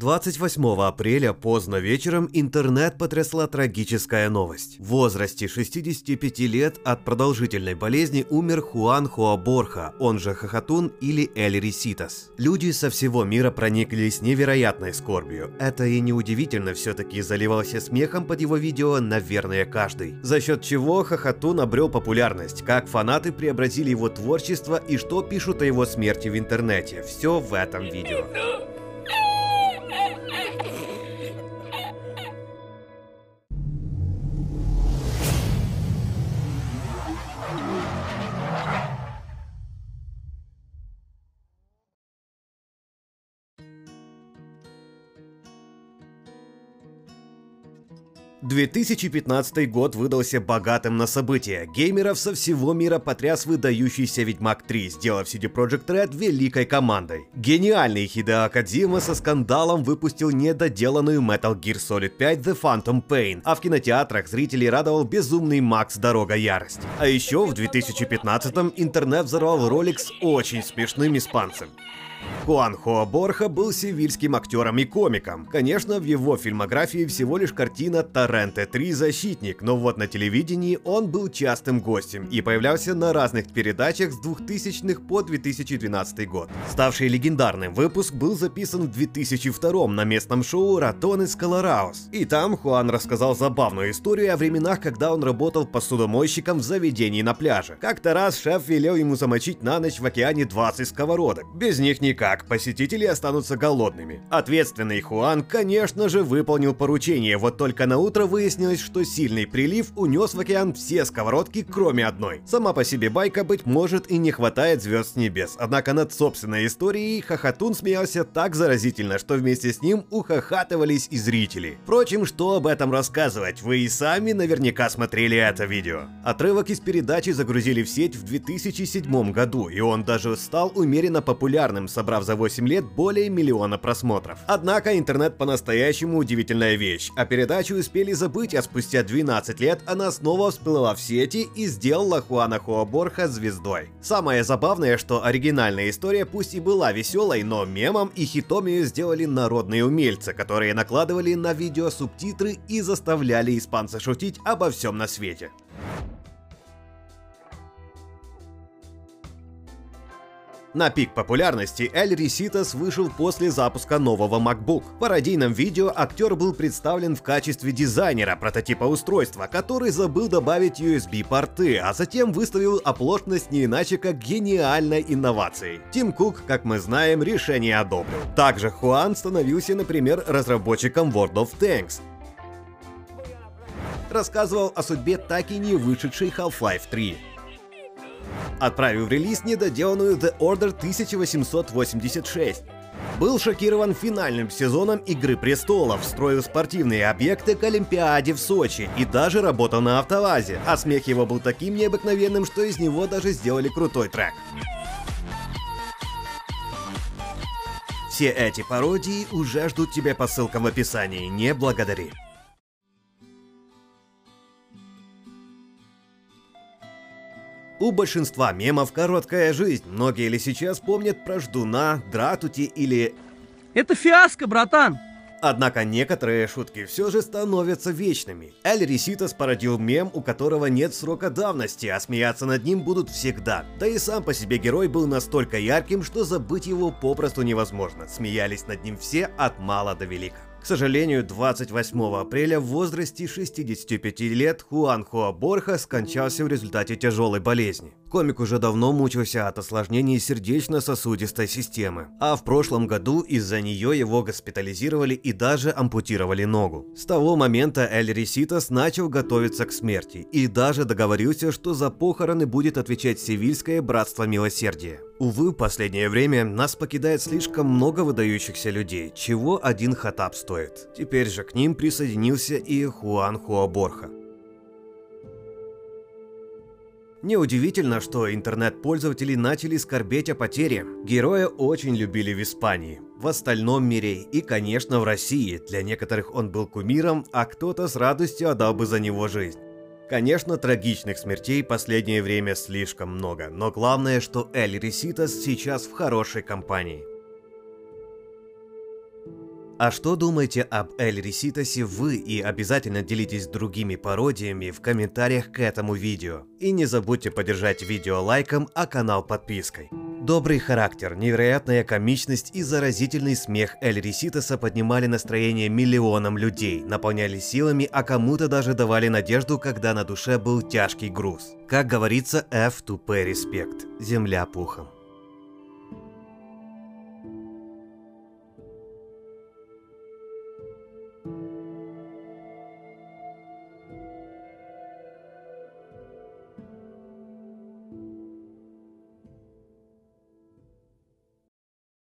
28 апреля поздно вечером интернет потрясла трагическая новость. В возрасте 65 лет от продолжительной болезни умер Хуан Хуаборха, он же Хохотун или Эль Риситас. Люди со всего мира прониклись невероятной скорбью. Это и неудивительно, все-таки заливался смехом под его видео, наверное, каждый. За счет чего Хохотун обрел популярность, как фанаты преобразили его творчество и что пишут о его смерти в интернете. Все в этом видео. 2015 год выдался богатым на события. Геймеров со всего мира потряс выдающийся Ведьмак 3, сделав CD Projekt Red великой командой. Гениальный Хидео Кадзима со скандалом выпустил недоделанную Metal Gear Solid 5 The Phantom Pain, а в кинотеатрах зрителей радовал безумный Макс Дорога Ярости. А еще в 2015 интернет взорвал ролик с очень смешным испанцем. Хуан Хуа Борха был севильским актером и комиком. Конечно, в его фильмографии всего лишь картина «Торренте 3. Защитник», но вот на телевидении он был частым гостем и появлялся на разных передачах с 2000-х по 2012 год. Ставший легендарным выпуск был записан в 2002 на местном шоу «Ратон из Колораус». И там Хуан рассказал забавную историю о временах, когда он работал посудомойщиком в заведении на пляже. Как-то раз шеф велел ему замочить на ночь в океане 20 сковородок. Без них не никак, посетители останутся голодными. Ответственный Хуан, конечно же, выполнил поручение, вот только на утро выяснилось, что сильный прилив унес в океан все сковородки, кроме одной. Сама по себе байка, быть может, и не хватает звезд с небес, однако над собственной историей Хохотун смеялся так заразительно, что вместе с ним ухахатывались и зрители. Впрочем, что об этом рассказывать, вы и сами наверняка смотрели это видео. Отрывок из передачи загрузили в сеть в 2007 году, и он даже стал умеренно популярным, собрав за 8 лет более миллиона просмотров. Однако интернет по-настоящему удивительная вещь, а передачу успели забыть, а спустя 12 лет она снова всплыла в сети и сделала Хуана Хуаборха звездой. Самое забавное, что оригинальная история пусть и была веселой, но мемом и хитом ее сделали народные умельцы, которые накладывали на видео субтитры и заставляли испанца шутить обо всем на свете. На пик популярности Эль Риситас вышел после запуска нового MacBook. В пародийном видео актер был представлен в качестве дизайнера прототипа устройства, который забыл добавить USB-порты, а затем выставил оплошность не иначе как гениальной инновацией. Тим Кук, как мы знаем, решение одобрил. Также Хуан становился, например, разработчиком World of Tanks, рассказывал о судьбе так и не вышедшей Half-Life 3 отправив в релиз недоделанную The Order 1886. Был шокирован финальным сезоном Игры Престолов, строил спортивные объекты к Олимпиаде в Сочи и даже работал на автовазе, а смех его был таким необыкновенным, что из него даже сделали крутой трек. Все эти пародии уже ждут тебя по ссылкам в описании, не благодари. У большинства мемов короткая жизнь. Многие ли сейчас помнят про Ждуна, Дратути или... Это фиаско, братан! Однако некоторые шутки все же становятся вечными. Эль Риситас породил мем, у которого нет срока давности, а смеяться над ним будут всегда. Да и сам по себе герой был настолько ярким, что забыть его попросту невозможно. Смеялись над ним все от мала до велика. К сожалению, 28 апреля в возрасте 65 лет Хуан Хуа Борха скончался в результате тяжелой болезни. Комик уже давно мучился от осложнений сердечно-сосудистой системы, а в прошлом году из-за нее его госпитализировали и даже ампутировали ногу. С того момента Эль Реситас начал готовиться к смерти и даже договорился, что за похороны будет отвечать Севильское Братство Милосердия. Увы, последнее время нас покидает слишком много выдающихся людей, чего один хатап стоит. Теперь же к ним присоединился и Хуан Хуаборха. Неудивительно, что интернет-пользователи начали скорбеть о потере. Героя очень любили в Испании, в остальном мире и, конечно, в России. Для некоторых он был кумиром, а кто-то с радостью отдал бы за него жизнь. Конечно, трагичных смертей последнее время слишком много, но главное, что Эль Реситас сейчас в хорошей компании. А что думаете об Эль Реситосе вы и обязательно делитесь другими пародиями в комментариях к этому видео. И не забудьте поддержать видео лайком, а канал подпиской. Добрый характер, невероятная комичность и заразительный смех Эль Реситоса поднимали настроение миллионам людей, наполняли силами, а кому-то даже давали надежду, когда на душе был тяжкий груз. Как говорится, F to pay respect. Земля пухом.